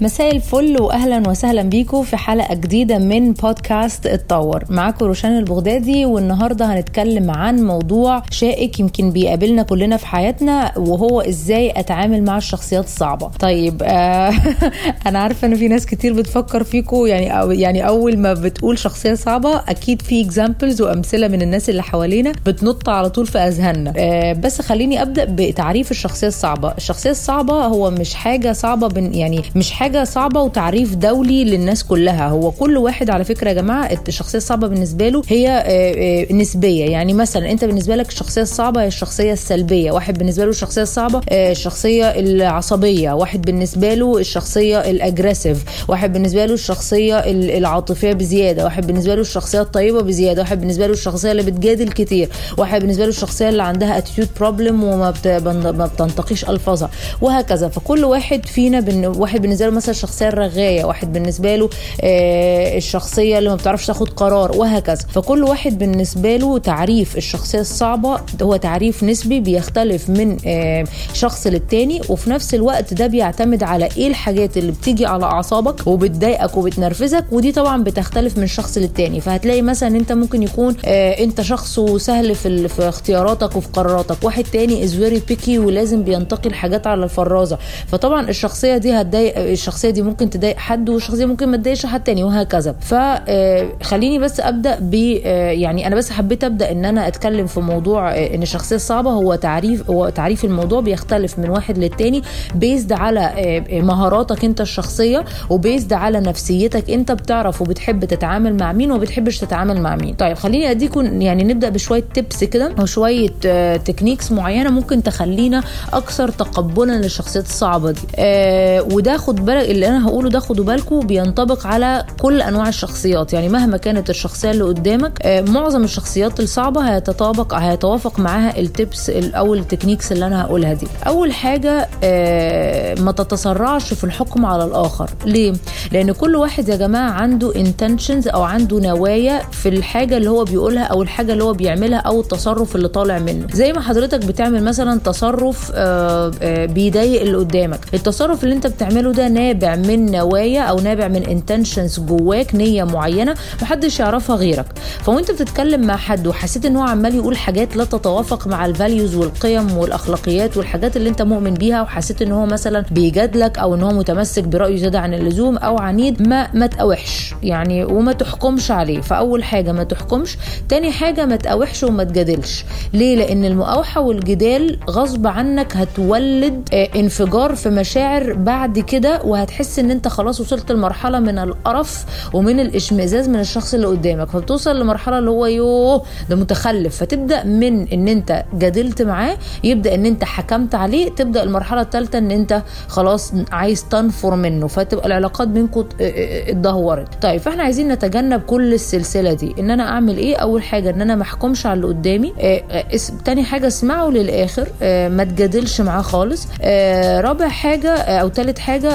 مساء الفل واهلا وسهلا بيكم في حلقة جديدة من بودكاست اتطور. معاكم روشان البغدادي والنهاردة هنتكلم عن موضوع شائك يمكن بيقابلنا كلنا في حياتنا وهو إزاي اتعامل مع الشخصيات الصعبة. طيب آه أنا عارفة ان في ناس كتير بتفكر فيكم يعني أو يعني اول ما بتقول شخصية صعبة أكيد في اكزامبلز وامثلة من الناس اللي حوالينا بتنط على طول في اذهاننا. آه بس خليني أبدأ بتعريف الشخصية الصعبة. الشخصية الصعبة هو مش حاجة صعبة يعني مش حاجة صعبة وتعريف دولي للناس كلها هو كل واحد على فكرة يا جماعة الشخصية الصعبة بالنسبة له هي نسبية يعني مثلا أنت بالنسبة لك الشخصية الصعبة هي الشخصية السلبية واحد بالنسبة له الشخصية الصعبة الشخصية العصبية واحد بالنسبة له الشخصية ال aggressive واحد بالنسبة له الشخصية العاطفية بزيادة واحد بالنسبة له الشخصية الطيبة بزيادة واحد بالنسبة له الشخصية اللي بتجادل كتير واحد بالنسبة له الشخصية اللي عندها attitude problem وما ما بتنتقيش ألفاظها وهكذا فكل واحد فينا. واحد بالنسبة له مثلا الشخصية الرغاية واحد بالنسبة له آه الشخصية اللي ما بتعرفش تاخد قرار وهكذا. فكل واحد بالنسبة له تعريف الشخصية الصعبة هو تعريف نسبي بيختلف من آه شخص للتاني وفي نفس الوقت ده بيعتمد على إيه الحاجات اللي بتيجي على أعصابك وبتضايقك وبتنرفزك ودي طبعا بتختلف من شخص للتاني. فهتلاقي مثلا أنت ممكن يكون آه أنت شخص سهل في في اختياراتك وفي قراراتك. واحد تاني is very picky ولازم بينتقي الحاجات على الفرازة. فطبعا الشخصية دي هتضايق الشخصية دي ممكن تضايق حد والشخصية ممكن ما تضايقش حد تاني وهكذا. فخليني بس أبدأ ب يعني أنا بس حبيت أبدأ إن أنا أتكلم في موضوع إن الشخصية الصعبة هو تعريف هو تعريف الموضوع بيختلف من واحد للتاني بيزد على مهاراتك أنت الشخصية وبيزد على نفسيتك أنت بتعرف وبتحب تتعامل مع مين وما بتحبش تتعامل مع مين. طيب خليني أديكم يعني نبدأ بشوية tips كده وشوية techniques معينة ممكن تخلينا أكثر تقبلا للشخصيات الصعبة دي. آه وده خد بالك اللي أنا هقوله ده خدوا بالكم بينطبق على كل أنواع الشخصيات. يعني مهما كانت الشخصية اللي قدامك آه معظم الشخصيات الصعبة هيتطابق هيتوافق معاها ال tips أو ال techniques اللي أنا هقولها دي. أول حاجة آه ما تتسرعش في الحكم على الآخر. ليه؟ لأن كل واحد يا جماعة عنده intentions أو عنده نوايا في الحاجة اللي هو بيقولها أو الحاجة اللي هو بيعملها أو التصرف اللي طالع منه. زي ما حضرتك بتعمل مثلا تصرف بيضايق اللي قدامك. التصرف اللي أنت بتعمله ده نابع من نوايا أو نابع من intentions جواك نية معينة محدش يعرفها غيرك. فوانت بتتكلم مع حد وحسيت إن هو عمال يقول حاجات لا تتوافق مع ال values والقيم والأخلاقيات والحاجات اللي أنت مؤمن بيها وحسيت إن هو مثلا بيجادلك أو إن هو متمسك برايه زيادة عن اللزوم أو عنيد ما ما تقاوحش. يعني وما تحكمش عليه. فأول حاجة ما تحكمش تاني حاجة ما تقاوحش وما تجادلش. ليه؟ لأن المقاوحة والجدال غصب عنك هتولد انفجار في مشاعر بعد كده وهتحس إن أنت خلاص وصلت لمرحلة من القرف ومن الإشمئزاز من الشخص اللي قدامك فبتوصل لمرحلة اللي هو يوه ده متخلف. فتبدأ من إن أنت جادلت معاه يبدأ إن أنت حكمت عليه تبدأ المرحلة الثالثه إن أنت خلاص عايز تنفر منه فتبقى العلاقات بينكم اتدهورت. طيب فإحنا عايزين نتجنب كل السلسلة دي. إن أنا أعمل إيه؟ أول حاجة إن أنا ما أحكمش على اللي قدامي. آه آه تاني حاجة اسمعه للآخر. آه ما تجادلش معاه خالص. رابع حاجة أو ثالث حاجة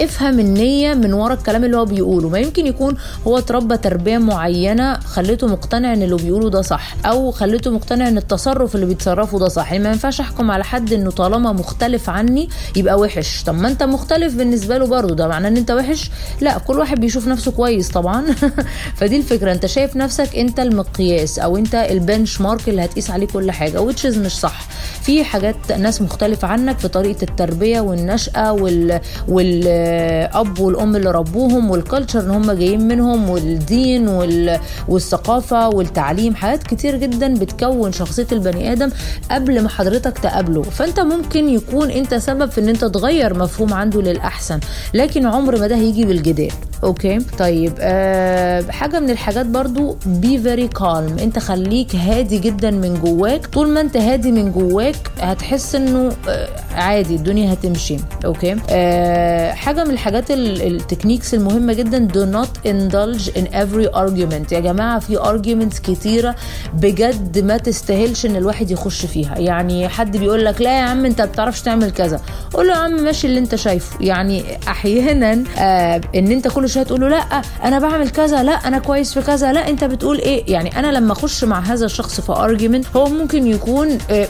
افهم النية من ورا الكلام اللي هو بيقوله. ما يمكن يكون هو اتربى تربية معينة خليته مقتنع إن اللي بيقوله ده صح أو خليته مقتنع إن التصرف اللي بيتصرفه ده صح. يعني ما ينفعش أحكم على حد إنه طالما مختلف عني يبقى وحش. طب ما أنت مختلف بالنسبة له برضه ده معناه إن أنت وحش؟ لا كل واحد بيشوف نفسه كويس طبعا. فدي الفكرة. أنت شايف نفسك أنت المقياس أو أنت البنش مارك اللي هتقيس عليه كل حاجة وتشز مش صح. في حاجات ناس مختلفة عنك في طريقة التربية والنشأة وال والأب والأم اللي ربوهم والكالتشر ان هم جايين منهم والدين وال... والثقافة والتعليم حاجات كتير جدا بتكون شخصية البني آدم قبل ما حضرتك تقابله. فأنت ممكن يكون أنت سبب في إن أنت تغير مفهوم عنده للأحسن لكن عمر ما ده هيجي بالجدال. أوكي طيب أه حاجة من الحاجات برضو be very calm أنت خليك هادي جدا من جواك. طول ما أنت هادي من جواك هتحس إنه آه عادي الدنيا هتمشي. أوكي؟ أه حاجة من الحاجات ال techniques المهمة جدا do not indulge in every argument. يا جماعة في arguments كتيرة بجد ما تستاهلش إن الواحد يخش فيها. يعني حد بيقول لك لا يا عم أنت بتعرفش تعمل كذا. قول له يا عم ماشي اللي أنت شايفه. يعني أحيانا آه إن أنت كل تقول له لا أنا بعمل كذا لا أنا كويس في كذا لا أنت بتقول إيه؟ يعني أنا لما أخش مع هذا الشخص في argument هو ممكن يكون آه،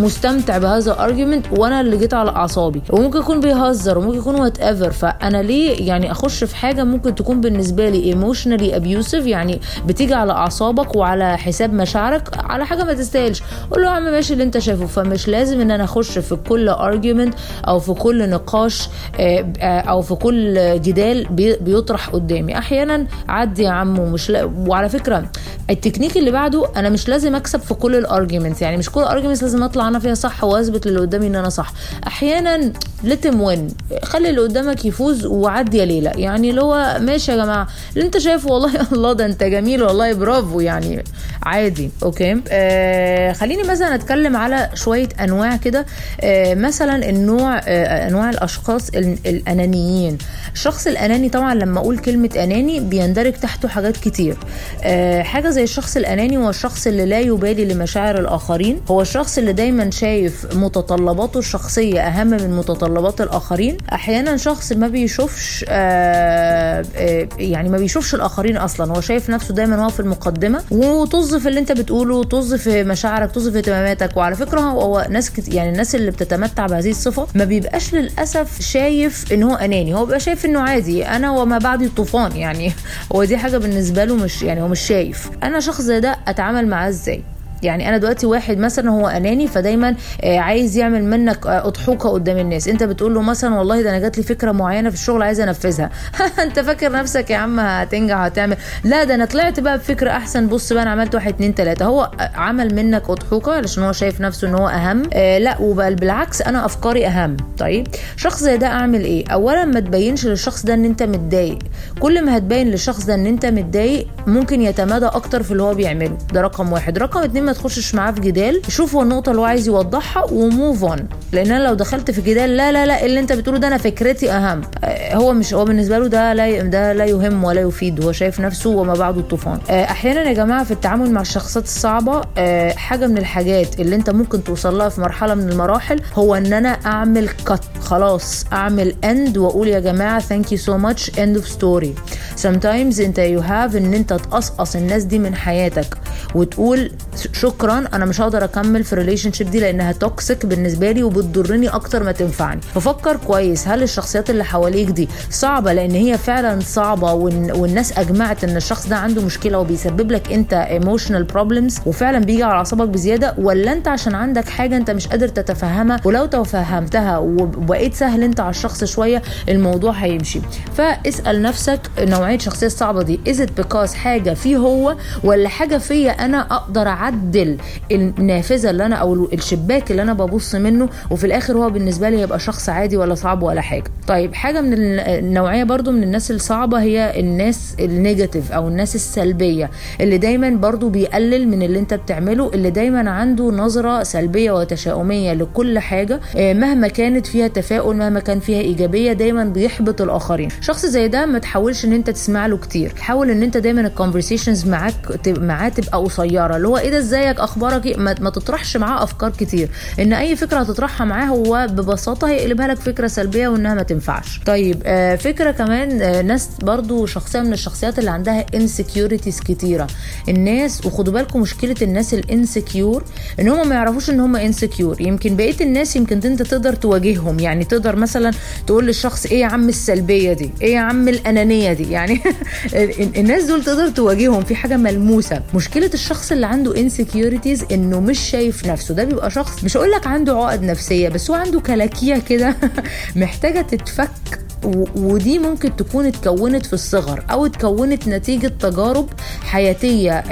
مستمتع بهذا ال argument وأنا اللي جيت على أعصابي وممكن يكون بيهزر وممكن يكون whatever فأنا ليه يعني أخش في حاجة ممكن تكون بالنسبة لي emotionally abusive يعني بتيجي على أعصابك وعلى حساب مشاعرك على حاجة ما تستاهلش. قول له يا عم ماشي اللي أنت شايفه. فمش لازم إن أنا أخش في كل argument أو في كل نقاش آه، آه، أو في كل جدال بي- بيطرح قدامي. أحيانا عدي يا عم ومش لا وعلى فكرة التكنيك اللي بعده أنا مش لازم أكسب في كل ال arguments يعني مش كل ال arguments لازم أطلع أنا فيها صح وأثبت للي قدامي إن أنا صح. أحيانا let them win خلي اللي قدامك يفوز وعدي يا ليلى. يعني اللي هو ماشي يا جماعة. اللي أنت شايفه والله الله ده أنت جميل والله برافو يعني. عادي أوكي؟ آه خليني مثلا أتكلم على شوية أنواع كده. آه مثلا النوع آه أنواع الأشخاص ال- الأنانيين. الشخص الأناني طبعا لما أقول كلمة أناني بيندرج تحته حاجات كتير. آه حاجة زي الشخص الأناني هو الشخص اللي لا يبالي لمشاعر الآخرين. هو الشخص اللي دايما شايف متطلباته الشخصية أهم من متطلبات الآخرين. أحيانا شخص ما بيشوفش آه آه يعني ما بيشوفش الآخرين أصلا. هو شايف نفسه دايما هو في المقدمة. وطز في اللي أنت بتقوله طز في مشاعرك طز في اهتماماتك. وعلى فكرة هو ناس كت يعني الناس اللي بتتمتع بهذه الصفة ما بيبقاش للأسف شايف إن هو أناني. هو بيبقى شايف إنه عادي. أنا وما بعد الطوفان يعني. هو دي حاجة بالنسبة له مش يعني هو مش شايف. أنا شخص زي ده أتعامل معاه إزاي؟ يعني أنا دلوقتي واحد مثلا هو أناني فدايما آه، عايز يعمل منك آه، أضحوكة قدام الناس. أنت بتقول له مثلا والله ده أنا جات لي فكرة معينة في الشغل عايز أنفذها. أنت فاكر نفسك يا عم هتنجح هتعمل لا ده أنا طلعت بقى بفكرة أحسن. بص بقى أنا عملت واحد اتنين تلاتة. هو عمل منك أضحوكة علشان هو شايف نفسه إن هو أهم؟ آه لا وبل بالعكس أنا أفكاري أهم. طيب شخص زي ده أعمل إيه؟ اولا ما تبينش للشخص ده إن أنت متضايق. كل ما هتبين للشخص ده إن أنت متضايق ممكن يتمادى أكتر في اللي هو بيعمله. ده رقم واحد. رقم اتنين تخشش معاه في جدال. شوف هو النقطة اللي هو عايز يوضحها و move on لأن أنا لو دخلت في جدال لا لا لا اللي انت بتقوله ده أنا فكرتي اهم. آه، هو مش هو بالنسبة له ده لا ده لا يهم ولا يفيد هو شايف نفسه وما بعده الطوفان. آه، أحيانا يا جماعة في التعامل مع الشخصيات الصعبة آه، حاجة من الحاجات اللي انت ممكن توصل لها في مرحلة من المراحل هو ان أنا اعمل cut خلاص اعمل end واقول يا جماعة thank you so much end of story sometimes انت you have ان انت تقصقص الناس دي من حياتك وتقول شكرا أنا مش هقدر أكمل في ال relationship دي لأنها toxic بالنسبة لي وبتضرني أكتر ما تنفعني. ففكر كويس هل الشخصيات اللي حواليك دي صعبة؟ لأن هي فعلا صعبة وال- والناس أجمعت إن الشخص ده عنده مشكلة وبيسبب لك أنت emotional problems وفعلا بيجي على أعصابك بزيادة. ولا أنت عشان عندك حاجة أنت مش قادر تتفهمها؟ ولو تفهمتها وبقيت سهل أنت على الشخص شوية الموضوع هيمشي. فاسأل نفسك نوعية الشخصية الصعبة دي. is because حاجة فيه هو ولا حاجة فيا أنا أقدر أعدل النافذة اللي أنا أو الشباك اللي أنا ببص منه وفي الآخر هو بالنسبة لي هيبقى شخص عادي ولا صعب ولا حاجة. طيب حاجة من ال- النوعية برضو من الناس الصعبة هي الناس ال negative أو الناس السلبية اللي دايما برضو بيقلل من اللي أنت بتعمله اللي دايما عنده نظرة سلبية وتشاؤمية لكل حاجة آه، مهما كانت فيها تفاؤل مهما كان فيها إيجابية دايما بيحبط الآخرين. شخص زي ده ما تحاولش إن أنت تسمع له كتير. حاول إن أنت دايما ال conversations معاك معاه تبقى قصيرة اللي هو إيه ده إزيك؟ أخبارك إيه؟ ما تطرحش معاه أفكار كتير. إن أي فكرة هتطرحها معاه هو ببساطة هيقلبها لك فكرة سلبية وإنها ما تنفعش. طيب آه فكرة كمان آه ناس برضو شخصية من الشخصيات اللي عندها insecurities كتيرة. الناس وخدوا بالكم مشكلة الناس ال insecure إن هم ما يعرفوش إن هم insecure يمكن بقية الناس يمكن أنت تقدر تواجههم. يعني تقدر مثلا تقول للشخص إيه يا عم السلبية دي؟ إيه يا عم الأنانية دي؟ يعني الناس دول تقدر تواجههم. في حاجة ملموسة. مشكلة الشخص اللي عنده insecurities إنه مش شايف نفسه. ده بيبقى شخص مش هقول لك عنده عقد نفسية بس هو عنده كلاكيع كده محتاجة تتفك ودي ممكن تكون اتكونت في الصغر أو اتكونت نتيجة تجارب حياتية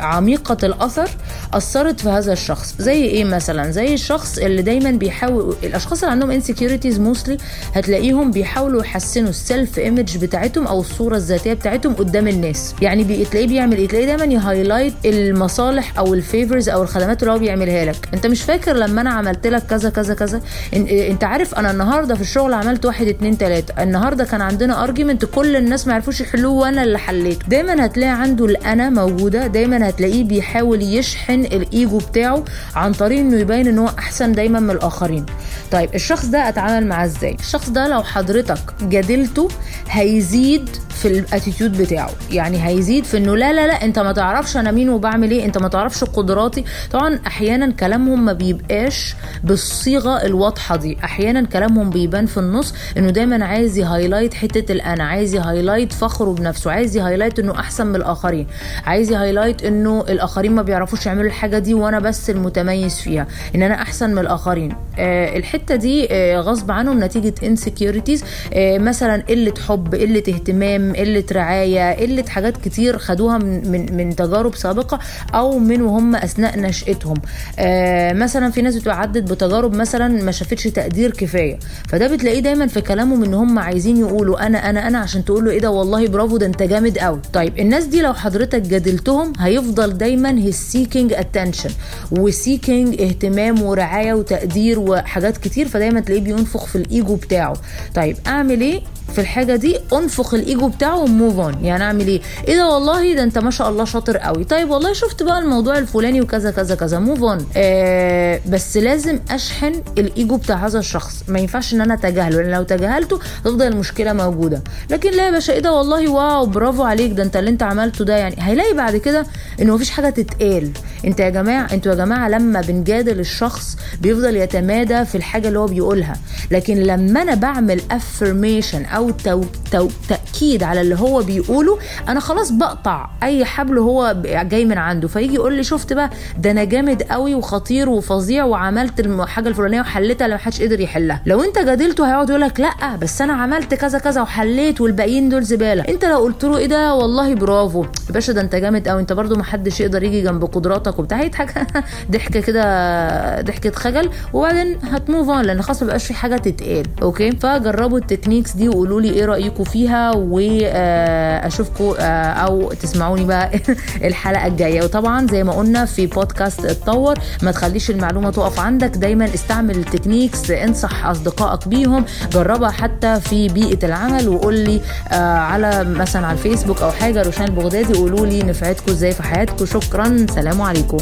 عميقة الأثر أثرت في هذا الشخص. زي إيه مثلا؟ زي الشخص اللي دايما بيحاول الأشخاص اللي عندهم insecurities mostly هتلاقيهم بيحاولوا يحسنوا ال self image بتاعتهم أو الصورة الذاتية بتاعتهم قدام الناس. يعني تلاقيه بيعمل إيه تلاقيه دايما ي highlight المصالح أو ال favors أو الخدمات اللي هو بيعملها لك. أنت مش فاكر لما أنا عملت لك كذا كذا كذا؟ إن- أنت عارف أنا النهارده في الشغل عملت واحد اتنين تلاتة. النهارده كان عندنا argument كل الناس ما عرفوش يحلوه وأنا اللي حليته. دايما هتلاقي عنده الأنا موجودة. دايما هتلاقيه بيحاول يشحن يشحن الإيجو بتاعه عن طريق إنه يبين ان هو أحسن دايما من الآخرين. طيب الشخص ده أتعامل معاه إزاي؟ الشخص ده لو حضرتك جادلته هيزيد في ال attitude بتاعه. يعني هيزيد في إنه لا لا لا أنت ما تعرفش أنا مين وبعمل إيه أنت ما تعرفش قدراتي. طبعا أحيانا كلامهم ما بيبقاش بالصيغة الواضحة دي. أحيانا كلامهم بيبان في النص إنه دايما عايز ي highlight حتة الأنا عايز ي highlight فخره بنفسه عايز ي highlight إنه أحسن من الآخرين عايز ي highlight إنه الآخرين ما بيعرفوش يعملوا الحاجة دي وأنا بس المتميز فيها إن أنا أحسن من الآخرين. آه الحتة دي آه غصب عنهم نتيجة insecurities آه مثلا قلة حب قلة اهتمام قلة رعاية قلة حاجات كتير خدوها من من, من تجارب سابقة أو من وهم أثناء نشأتهم. آه مثلا في ناس بتبقى عدت بتجارب مثلا ما شافتش تقدير كفاية. فده بتلاقيه دايما في كلامهم إن هم عايزين يقولوا أنا أنا أنا عشان تقول له إيه ده والله برافو ده أنت جامد قوي طيب الناس دي لو حضرتك جادلتهم هيفضل دايما هي seeking attention و seeking اهتمام ورعايه وتقدير وحاجات كتير فدايما تلاقيه بينفخ في الإيجو بتاعه. طيب أعمل إيه؟ في الحاجة دي انفخ الإيجو بتاعه و move on يعني أعمل إيه؟ إيه ده والله؟ ده أنت ما شاء الله شاطر قوي. طيب والله شفت بقى الموضوع الفلاني وكذا كذا كذا. move on آه بس لازم أشحن الإيجو بتاع هذا الشخص. ما ينفعش إن أنا أتجاهله لأن لو تجاهلته تفضل المشكلة موجودة. لكن لا يا باشا إيه ده والله؟ wow برافو عليك. ده أنت اللي أنت عملته ده. يعني هيلاقي بعد كده انه مفيش حاجة تتقال. أنت يا جماعة أنتوا يا جماعة لما بنجادل الشخص بيفضل يتمادى في الحاجة اللي هو بيقولها. لكن لما أنا بعمل affirmation أو تو تو تأكيد على اللي هو بيقوله. أنا خلاص بقطع أي حبل هو جاي من عنده. فيجي يقول لي شفت بقى ده أنا جامد قوي وخطير وفظيع وعملت الحاجة الفلانية وحلتها اللي حدش قدر يحلها. لو أنت جادلته هيقعد يقول لك لأ بس أنا عملت كذا كذا وحليت والباقيين دول زبالة. أنت لو قلت له إيه ده والله برافو. يا باشا ده أنت جامد قوي. أنت برضو ما حدش يقدر يجي جنب قدراتك وبتاع. هيضحك ضحكه كده ضحكه خجل وبعدين هت move on لأن خلاص ما بقاش في حاجة تتقال. okay؟ فجربوا ال techniques دي وقولوا لي إيه رايكم فيها واشوفكم أو تسمعوني بقى الحلقة الجاية. وطبعا زي ما قلنا في بودكاست اتطور ما تخليش المعلومة تقف عندك. دايما استعمل التكنيكس انصح أصدقائك بيهم جربها حتى في بيئة العمل وقول لي على مثلا على الفيسبوك أو حاجة. روشان البغدادي قولوا لي نفعتكم إزاي في حياتكم شكرا سلام عليكم.